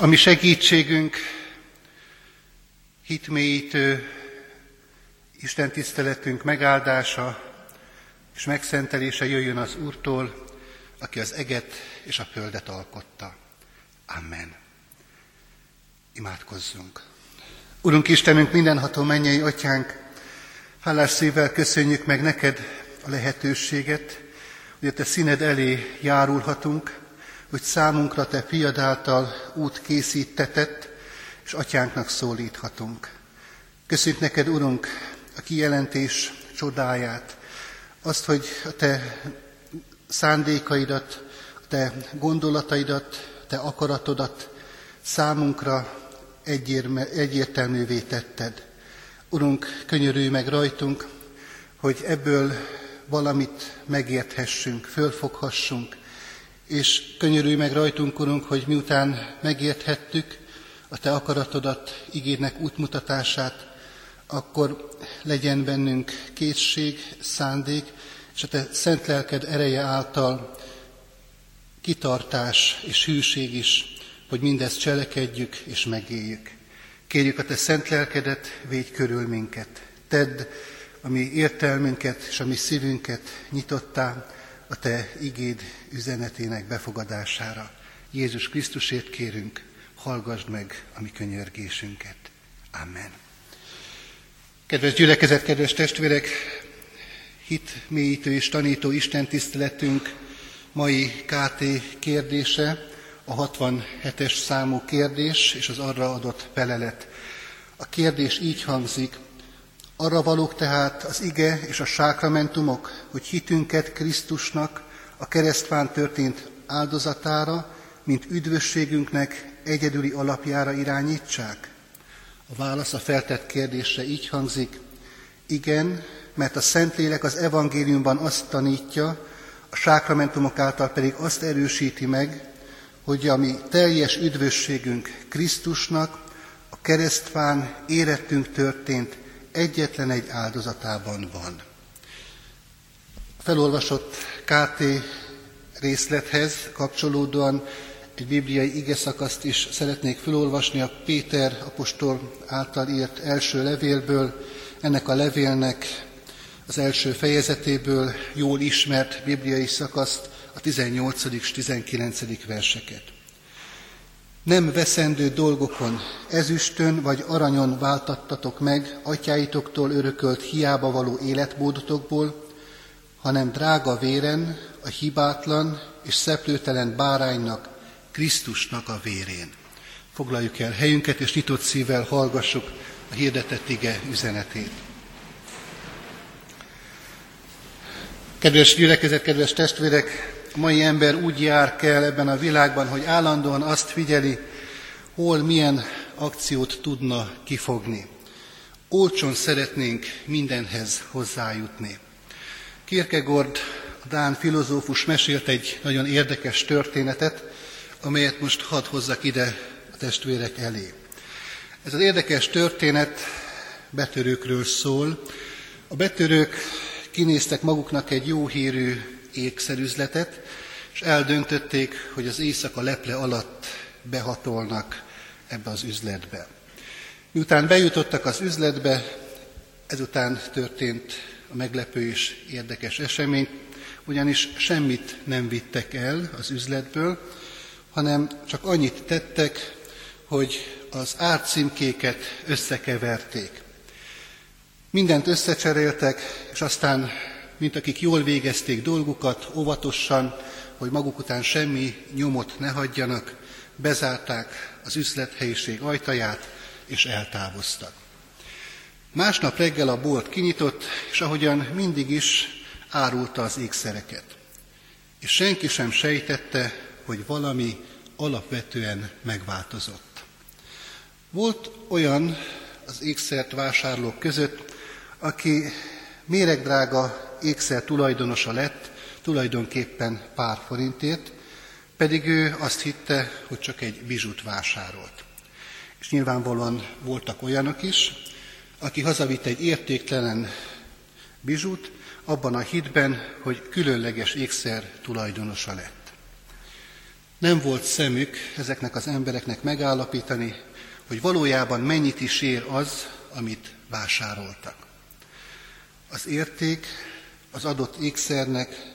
Ami segítségünk, hitmélyítő, Isten tiszteletünk megáldása és megszentelése jöjjön az Úrtól, aki az eget és a földet alkotta. Amen. Imádkozzunk. Urunk Istenünk, mindenható mennyei atyánk, hálás szívvel köszönjük meg neked a lehetőséget, hogy a te színed elé járulhatunk, hogy számunkra te fiad által út készítetett, és atyánknak szólíthatunk. Köszönjük neked, Urunk, a kijelentés csodáját, azt, hogy a te szándékaidat, a te gondolataidat, a te akaratodat számunkra egyértelművé tetted. Urunk, könyörülj meg rajtunk, hogy ebből valamit megérthessünk, fölfoghassunk, és könyörülj meg rajtunk, Urunk, hogy miután megérthettük a Te akaratodat, igédnek útmutatását, akkor legyen bennünk készség, szándék, és a Te szent lelked ereje által kitartás és hűség is, hogy mindezt cselekedjük és megéljük. Kérjük a Te szent lelkedet, védj körül minket. Tedd a mi értelmünket és a mi szívünket nyitottá a Te igéd üzenetének befogadására. Jézus Krisztusért kérünk, hallgassd meg a mi könyörgésünket. Amen. Kedves gyülekezet, kedves testvérek, hit mélyítő és tanító Isten tiszteletünk mai KT kérdése, a 67-es számú kérdés és az arra adott felelet. A kérdés így hangzik, arra valók tehát az ige és a sákramentumok, hogy hitünket Krisztusnak a keresztván történt áldozatára, mint üdvösségünknek egyedüli alapjára irányítsák? A válasz a feltett kérdésre így hangzik, igen, mert a Szentlélek az evangéliumban azt tanítja, a sákramentumok által pedig azt erősíti meg, hogy a mi teljes üdvösségünk Krisztusnak, a keresztfán érettünk történt egyetlen egy áldozatában van. Felolvasott KT részlethez kapcsolódóan egy bibliai ige szakaszt is szeretnék felolvasni a Péter apostol által írt első levélből. Ennek a levélnek az első fejezetéből jól ismert bibliai szakaszt, a 18. és 19. verseket. Nem veszendő dolgokon, ezüstön vagy aranyon váltattatok meg atyáitoktól örökölt hiába való életmódotokból, hanem drága véren, a hibátlan és szeplőtelen báránynak, Krisztusnak a vérén. Foglaljuk el helyünket, és nyitott szívvel hallgassuk a hirdetett ige üzenetét. Kedves gyülekezet, kedves testvérek, mai ember úgy jár kell ebben a világban, hogy állandóan azt figyeli, hol milyen akciót tudna kifogni. Olcsón szeretnénk mindenhez hozzájutni. Kierkegaard, a Dán filozófus mesélt egy nagyon érdekes történetet, amelyet most hadd hozzak ide a testvérek elé. Ez az érdekes történet betörőkről szól. A betörők kinéztek maguknak egy jó hírű ékszerüzletet, és eldöntötték, hogy az éjszaka leple alatt behatolnak ebbe az üzletbe. Miután bejutottak az üzletbe, ezután történt a meglepő és érdekes esemény, ugyanis semmit nem vittek el az üzletből, hanem csak annyit tettek, hogy az árcímkéket összekeverték. Mindent összecseréltek, és aztán, mint akik jól végezték dolgukat, óvatosan, hogy maguk után semmi nyomot ne hagyjanak, bezárták az üzlethelyiség ajtaját, és eltávoztak. Másnap reggel a bolt kinyitott, és ahogyan mindig is árulta az ékszereket. És senki sem sejtette, hogy valami alapvetően megváltozott. Volt olyan az ékszert vásárlók között, aki méregdrága ékszer tulajdonosa lett, tulajdonképpen pár forintért, pedig ő azt hitte, hogy csak egy bizsut vásárolt. És nyilvánvalóan voltak olyanok is, aki hazavitt egy értéktelen bizsut, abban a hitben, hogy különleges ékszer tulajdonosa lett. Nem volt szemük ezeknek az embereknek megállapítani, hogy valójában mennyit is ér az, amit vásároltak. Az érték az adott ékszernek,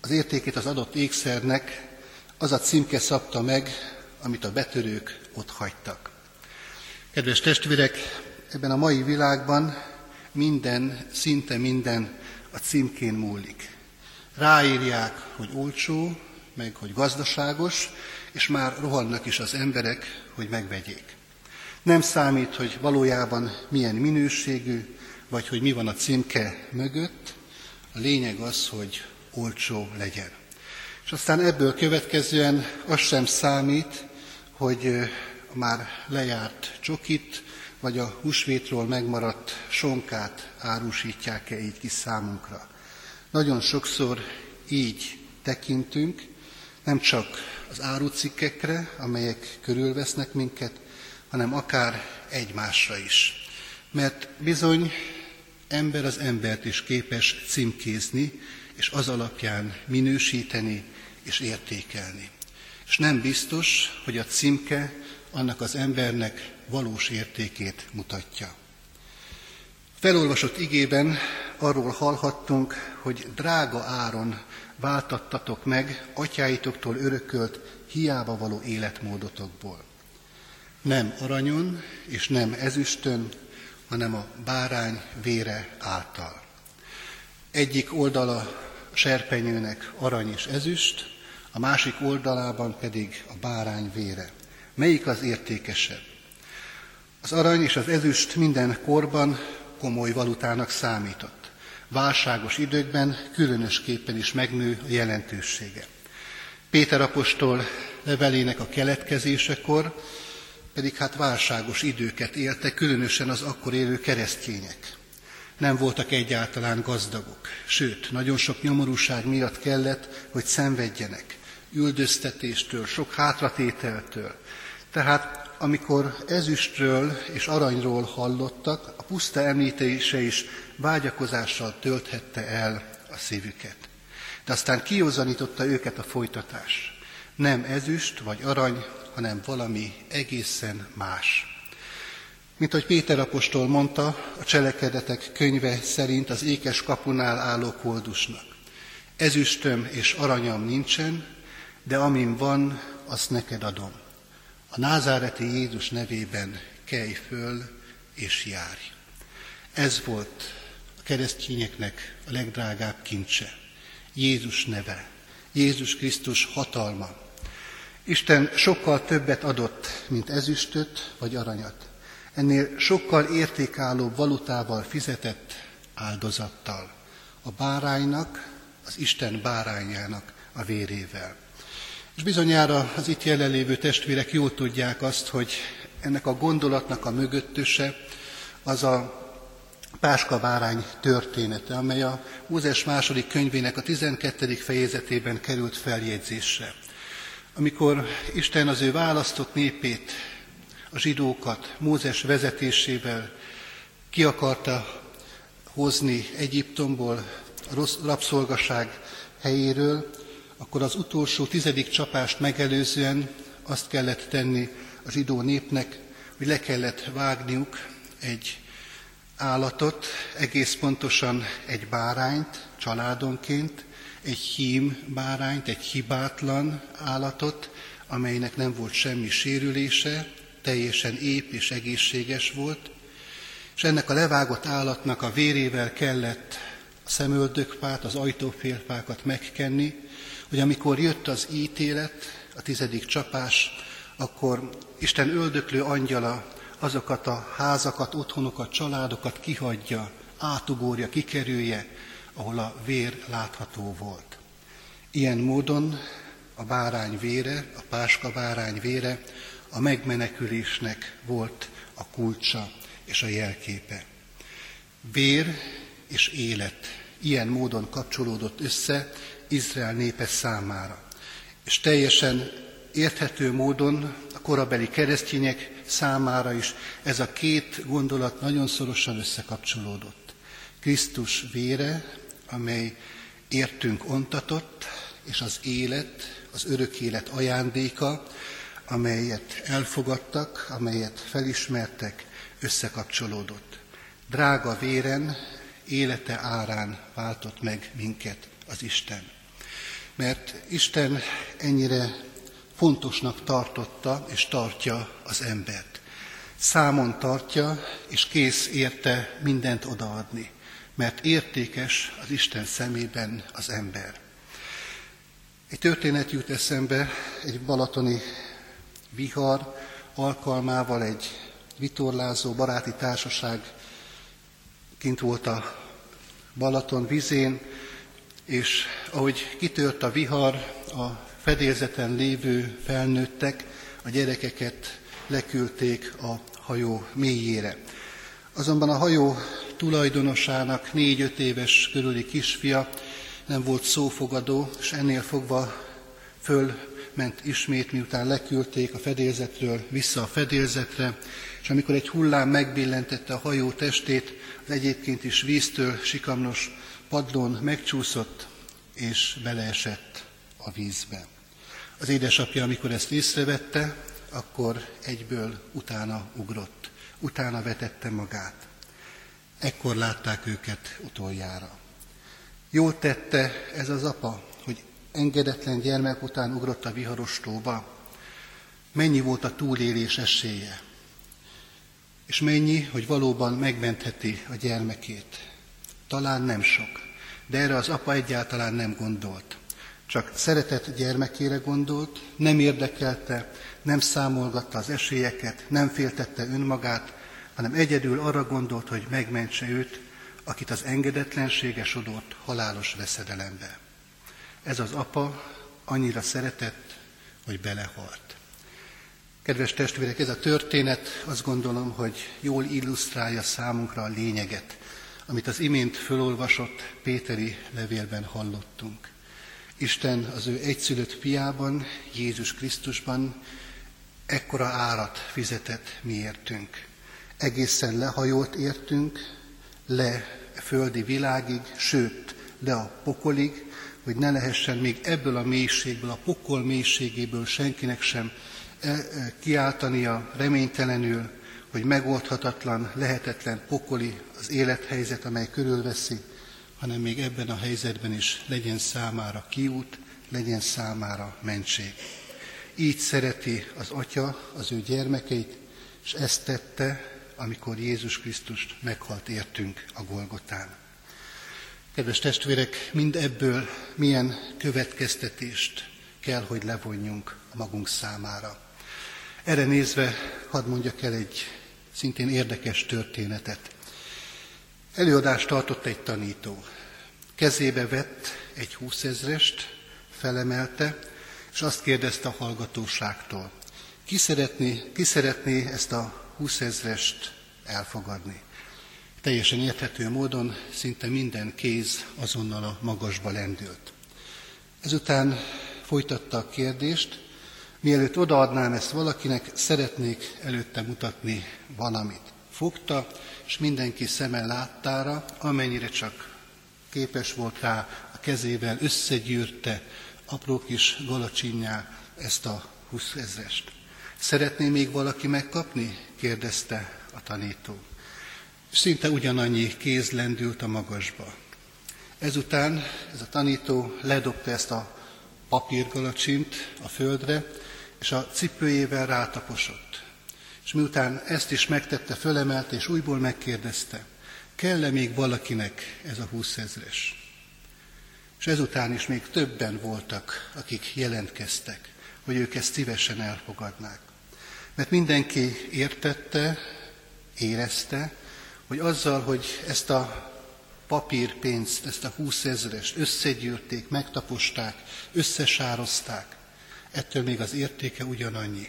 az értékét az adott ékszernek az a címke szabta meg, amit a betörők ott hagytak. Kedves testvérek, ebben a mai világban minden, szinte minden a címkén múlik. Ráírják, hogy olcsó, meg hogy gazdaságos, és már rohannak is az emberek, hogy megvegyék. Nem számít, hogy valójában milyen minőségű, vagy hogy mi van a címke mögött, a lényeg az, hogy olcsó legyen. És aztán ebből következően az sem számít, hogy már lejárt csokit, vagy a húsvétról megmaradt sonkát árusítják-e így ki számunkra. Nagyon sokszor így tekintünk, nem csak az árucikkekre, amelyek körülvesznek minket, hanem akár egymásra is. Mert bizony ember az embert is képes címkézni, és az alapján minősíteni és értékelni. És nem biztos, hogy a címke annak az embernek valós értékét mutatja. Felolvasott igében arról hallhattunk, hogy drága áron váltattatok meg atyáitoktól örökölt hiába való életmódotokból. Nem aranyon és nem ezüstön, hanem a bárány vére által. Egyik oldala serpenyőnek arany és ezüst, a másik oldalában pedig a bárány vére. Melyik az értékesebb? Az arany és az ezüst minden korban komoly valutának számított. Válságos időkben különösképpen is megnő a jelentősége. Péter apostol levelének a keletkezésekor pedig hát válságos időket éltek, különösen az akkor élő keresztények. Nem voltak egyáltalán gazdagok, sőt, nagyon sok nyomorúság miatt kellett, hogy szenvedjenek, üldöztetéstől, sok hátratételtől. Tehát amikor ezüstről és aranyról hallottak, a puszta említése is vágyakozással tölthette el a szívüket. De aztán kiózanította őket a folytatás. Nem ezüst vagy arany, hanem valami egészen más. Mint ahogy Péter apostol mondta, a cselekedetek könyve szerint az ékes kapunál álló koldusnak. Ezüstöm és aranyam nincsen, de amin van, azt neked adom. A názáreti Jézus nevében kelj föl és járj. Ez volt a keresztényeknek a legdrágább kincse. Jézus neve, Jézus Krisztus hatalma, Isten sokkal többet adott, mint ezüstöt vagy aranyat. Ennél sokkal értékállóbb valutával fizetett áldozattal. A báránynak, az Isten bárányának a vérével. És bizonyára az itt jelenlévő testvérek jól tudják azt, hogy ennek a gondolatnak a mögöttöse az a Páska bárány története, amely a Mózes második könyvének a 12. fejezetében került feljegyzésre amikor Isten az ő választott népét, a zsidókat Mózes vezetésével ki akarta hozni Egyiptomból, a rossz rabszolgaság helyéről, akkor az utolsó tizedik csapást megelőzően azt kellett tenni a zsidó népnek, hogy le kellett vágniuk egy állatot, egész pontosan egy bárányt családonként, egy hím bárányt, egy hibátlan állatot, amelynek nem volt semmi sérülése, teljesen ép és egészséges volt, és ennek a levágott állatnak a vérével kellett a szemöldökpát, az ajtófélpákat megkenni, hogy amikor jött az ítélet, a tizedik csapás, akkor Isten öldöklő angyala azokat a házakat, otthonokat, családokat kihagyja, átugorja, kikerülje, ahol a vér látható volt. Ilyen módon a bárány vére, a páska bárány vére a megmenekülésnek volt a kulcsa és a jelképe. Vér és élet ilyen módon kapcsolódott össze Izrael népe számára. És teljesen érthető módon a korabeli keresztények számára is ez a két gondolat nagyon szorosan összekapcsolódott. Krisztus vére amely értünk ontatott, és az élet, az örök élet ajándéka, amelyet elfogadtak, amelyet felismertek, összekapcsolódott. Drága véren, élete árán váltott meg minket az Isten. Mert Isten ennyire fontosnak tartotta és tartja az embert. Számon tartja, és kész érte mindent odaadni, mert értékes az Isten szemében az ember. Egy történet jut eszembe, egy balatoni vihar alkalmával egy vitorlázó baráti társaság kint volt a Balaton vizén, és ahogy kitört a vihar, a fedélzeten lévő felnőttek a gyerekeket leküldték a hajó mélyére. Azonban a hajó tulajdonosának négy-öt éves körüli kisfia nem volt szófogadó, és ennél fogva fölment ismét, miután leküldték a fedélzetről vissza a fedélzetre, és amikor egy hullám megbillentette a hajó testét, az egyébként is víztől sikamnos padlón megcsúszott, és beleesett a vízbe. Az édesapja, amikor ezt észrevette, akkor egyből utána ugrott, utána vetette magát. Ekkor látták őket utoljára. Jól tette ez az apa, hogy engedetlen gyermek után ugrott a viharos tóba. Mennyi volt a túlélés esélye? És mennyi, hogy valóban megmentheti a gyermekét? Talán nem sok, de erre az apa egyáltalán nem gondolt. Csak szeretett gyermekére gondolt, nem érdekelte, nem számolgatta az esélyeket, nem féltette önmagát, hanem egyedül arra gondolt, hogy megmentse őt, akit az engedetlensége sodort halálos veszedelembe. Ez az apa annyira szeretett, hogy belehalt. Kedves testvérek, ez a történet azt gondolom, hogy jól illusztrálja számunkra a lényeget, amit az imént fölolvasott Péteri levélben hallottunk. Isten az ő egyszülött fiában, Jézus Krisztusban ekkora árat fizetett miértünk. Egészen lehajolt értünk, le földi világig, sőt, le a pokolig, hogy ne lehessen még ebből a mélységből, a pokol mélységéből senkinek sem e, e, kiáltania reménytelenül, hogy megoldhatatlan, lehetetlen pokoli az élethelyzet, amely körülveszi, hanem még ebben a helyzetben is legyen számára kiút, legyen számára mentség. Így szereti az Atya az ő gyermekeit, és ezt tette, amikor Jézus Krisztust meghalt értünk a Golgotán. Kedves testvérek, mind ebből milyen következtetést kell, hogy levonjunk a magunk számára. Erre nézve hadd mondjak el egy szintén érdekes történetet. Előadást tartott egy tanító. Kezébe vett egy húszezrest, felemelte, és azt kérdezte a hallgatóságtól, ki szeretné, ki szeretné ezt a húszezrest elfogadni. Teljesen érthető módon szinte minden kéz azonnal a magasba lendült. Ezután folytatta a kérdést, mielőtt odaadnám ezt valakinek, szeretnék előtte mutatni valamit. Fogta, és mindenki szeme láttára, amennyire csak képes volt rá, a kezével összegyűrte apró kis galacsinyá ezt a húszezrest. Szeretné még valaki megkapni? kérdezte a tanító. Szinte ugyanannyi kéz lendült a magasba. Ezután ez a tanító ledobta ezt a papírgalacsint a földre, és a cipőjével rátaposott. És miután ezt is megtette, fölemelt, és újból megkérdezte, kell-e még valakinek ez a húszezres? És ezután is még többen voltak, akik jelentkeztek, hogy ők ezt szívesen elfogadnák. Mert mindenki értette, érezte, hogy azzal, hogy ezt a papírpénzt, ezt a húszezrest összegyűrték, megtaposták, összesározták, ettől még az értéke ugyanannyi.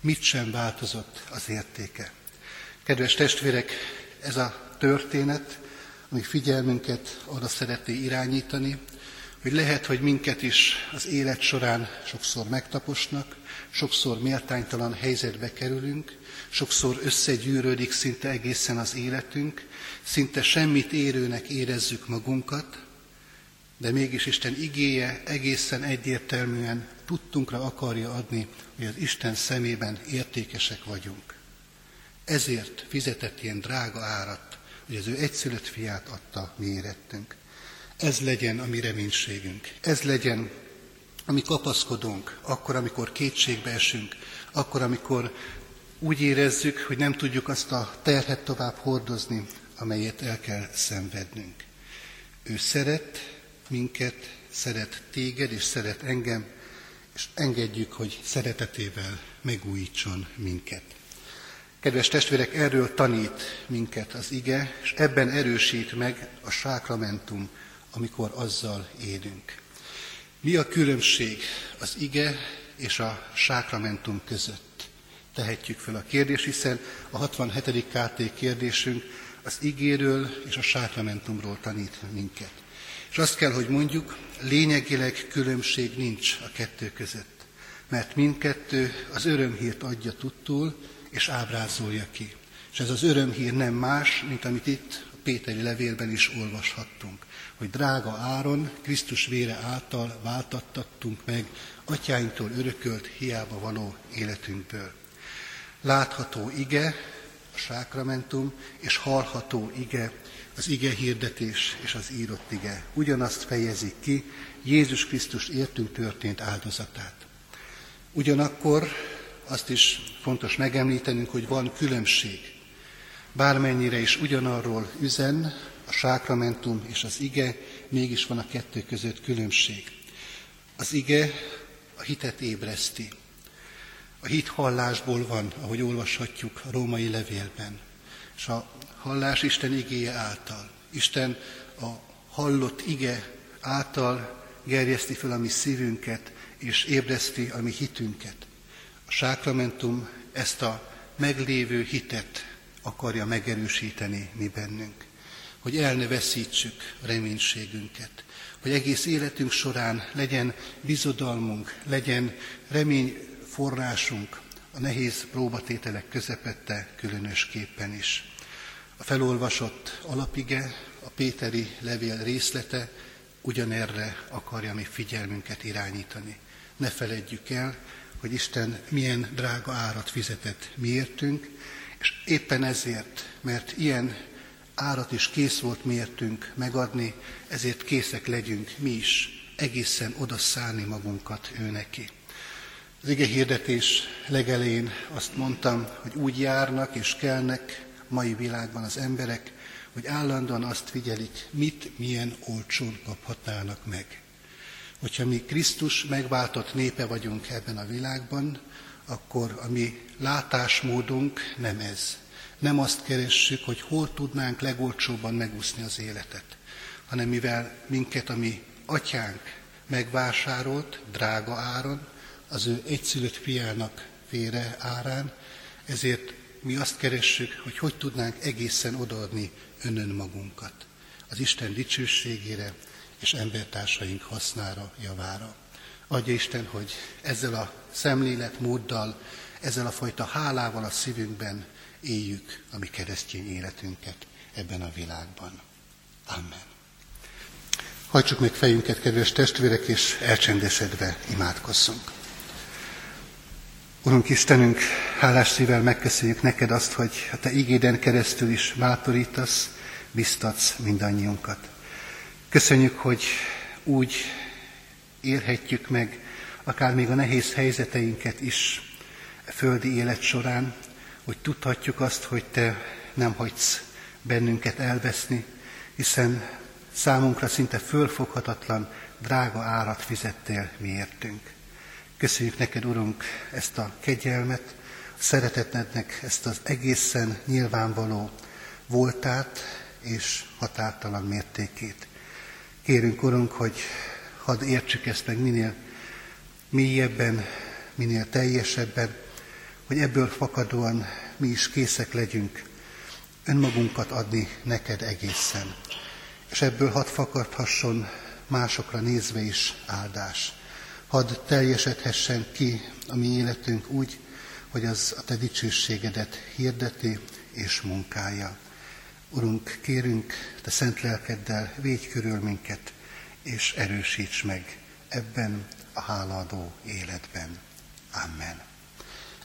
Mit sem változott az értéke. Kedves testvérek, ez a történet, ami figyelmünket arra szeretné irányítani, hogy lehet, hogy minket is az élet során sokszor megtaposnak, sokszor méltánytalan helyzetbe kerülünk, sokszor összegyűrődik szinte egészen az életünk, szinte semmit érőnek érezzük magunkat, de mégis Isten igéje egészen egyértelműen tudtunkra akarja adni, hogy az Isten szemében értékesek vagyunk. Ezért fizetett ilyen drága árat, hogy az ő egyszülött fiát adta mi érettünk. Ez legyen a mi reménységünk. Ez legyen, ami kapaszkodunk, akkor, amikor kétségbe esünk, akkor, amikor úgy érezzük, hogy nem tudjuk azt a terhet tovább hordozni, amelyet el kell szenvednünk. Ő szeret minket, szeret téged, és szeret engem, és engedjük, hogy szeretetével megújítson minket. Kedves testvérek, erről tanít minket az ige, és ebben erősít meg a sákramentum, amikor azzal élünk. Mi a különbség az ige és a sákramentum között? Tehetjük fel a kérdést, hiszen a 67. KT kérdésünk az igéről és a sákramentumról tanít minket. És azt kell, hogy mondjuk, lényegileg különbség nincs a kettő között, mert mindkettő az örömhírt adja tudtul, és ábrázolja ki. És ez az örömhír nem más, mint amit itt a Péteri levélben is olvashattunk, hogy drága áron Krisztus vére által váltattattunk meg atyáinktól örökölt hiába való életünkből. Látható ige, sákramentum, és hallható ige, az ige hirdetés és az írott ige. Ugyanazt fejezik ki, Jézus Krisztus értünk történt áldozatát. Ugyanakkor azt is fontos megemlítenünk, hogy van különbség. Bármennyire is ugyanarról üzen, a sákramentum és az ige, mégis van a kettő között különbség. Az ige a hitet ébreszti. A hit hallásból van, ahogy olvashatjuk a római levélben. És a hallás Isten igéje által. Isten a hallott ige által gerjeszti fel a mi szívünket, és ébreszti a mi hitünket. A sákramentum ezt a meglévő hitet akarja megerősíteni mi bennünk, hogy el ne veszítsük reménységünket, hogy egész életünk során legyen bizodalmunk, legyen reményforrásunk a nehéz próbatételek közepette különösképpen is. A felolvasott alapige, a Péteri levél részlete ugyanerre akarja mi figyelmünket irányítani. Ne feledjük el, hogy Isten milyen drága árat fizetett miértünk, és éppen ezért, mert ilyen árat is kész volt miértünk megadni, ezért készek legyünk mi is egészen odaszállni magunkat ő neki. Az ige hirdetés legelén azt mondtam, hogy úgy járnak és kelnek mai világban az emberek, hogy állandóan azt figyelik, mit milyen olcsón kaphatnának meg. Hogyha mi Krisztus megváltott népe vagyunk ebben a világban, akkor a mi látásmódunk nem ez. Nem azt keressük, hogy hol tudnánk legolcsóbban megúszni az életet, hanem mivel minket a mi atyánk megvásárolt drága áron, az ő egyszülött fiának vére árán, ezért mi azt keressük, hogy hogy tudnánk egészen odaadni önön magunkat az Isten dicsőségére és embertársaink hasznára, javára. Adja Isten, hogy ezzel a szemléletmóddal, ezzel a fajta hálával a szívünkben éljük a mi keresztény életünket ebben a világban. Amen. Hajtsuk meg fejünket, kedves testvérek, és elcsendesedve imádkozzunk. Urunk Istenünk, hálás szívvel megköszönjük neked azt, hogy a Te igéden keresztül is bátorítasz, biztatsz mindannyiunkat. Köszönjük, hogy úgy élhetjük meg akár még a nehéz helyzeteinket is a földi élet során, hogy tudhatjuk azt, hogy Te nem hagysz bennünket elveszni, hiszen számunkra szinte fölfoghatatlan, drága árat fizettél miértünk. Köszönjük neked, Urunk, ezt a kegyelmet, a szeretetednek ezt az egészen nyilvánvaló voltát és határtalan mértékét. Kérünk, Urunk, hogy hadd értsük ezt meg minél mélyebben, minél teljesebben, hogy ebből fakadóan mi is készek legyünk önmagunkat adni neked egészen. És ebből hadd fakadhasson másokra nézve is áldás. Hadd teljesedhessen ki a mi életünk úgy, hogy az a te dicsőségedet hirdeti és munkája. Urunk, kérünk, te szent lelkeddel védj körül minket, és erősíts meg ebben a háladó életben. Amen.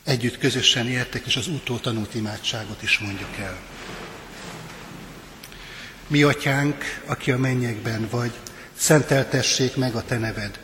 Együtt közösen értek, és az úttól tanult imádságot is mondjuk el. Mi atyánk, aki a mennyekben vagy, szenteltessék meg a te neved,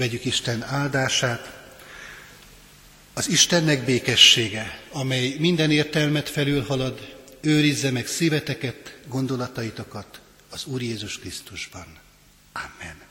Vegyük Isten áldását. Az Istennek békessége, amely minden értelmet felülhalad, őrizze meg szíveteket, gondolataitokat az Úr Jézus Krisztusban. Amen.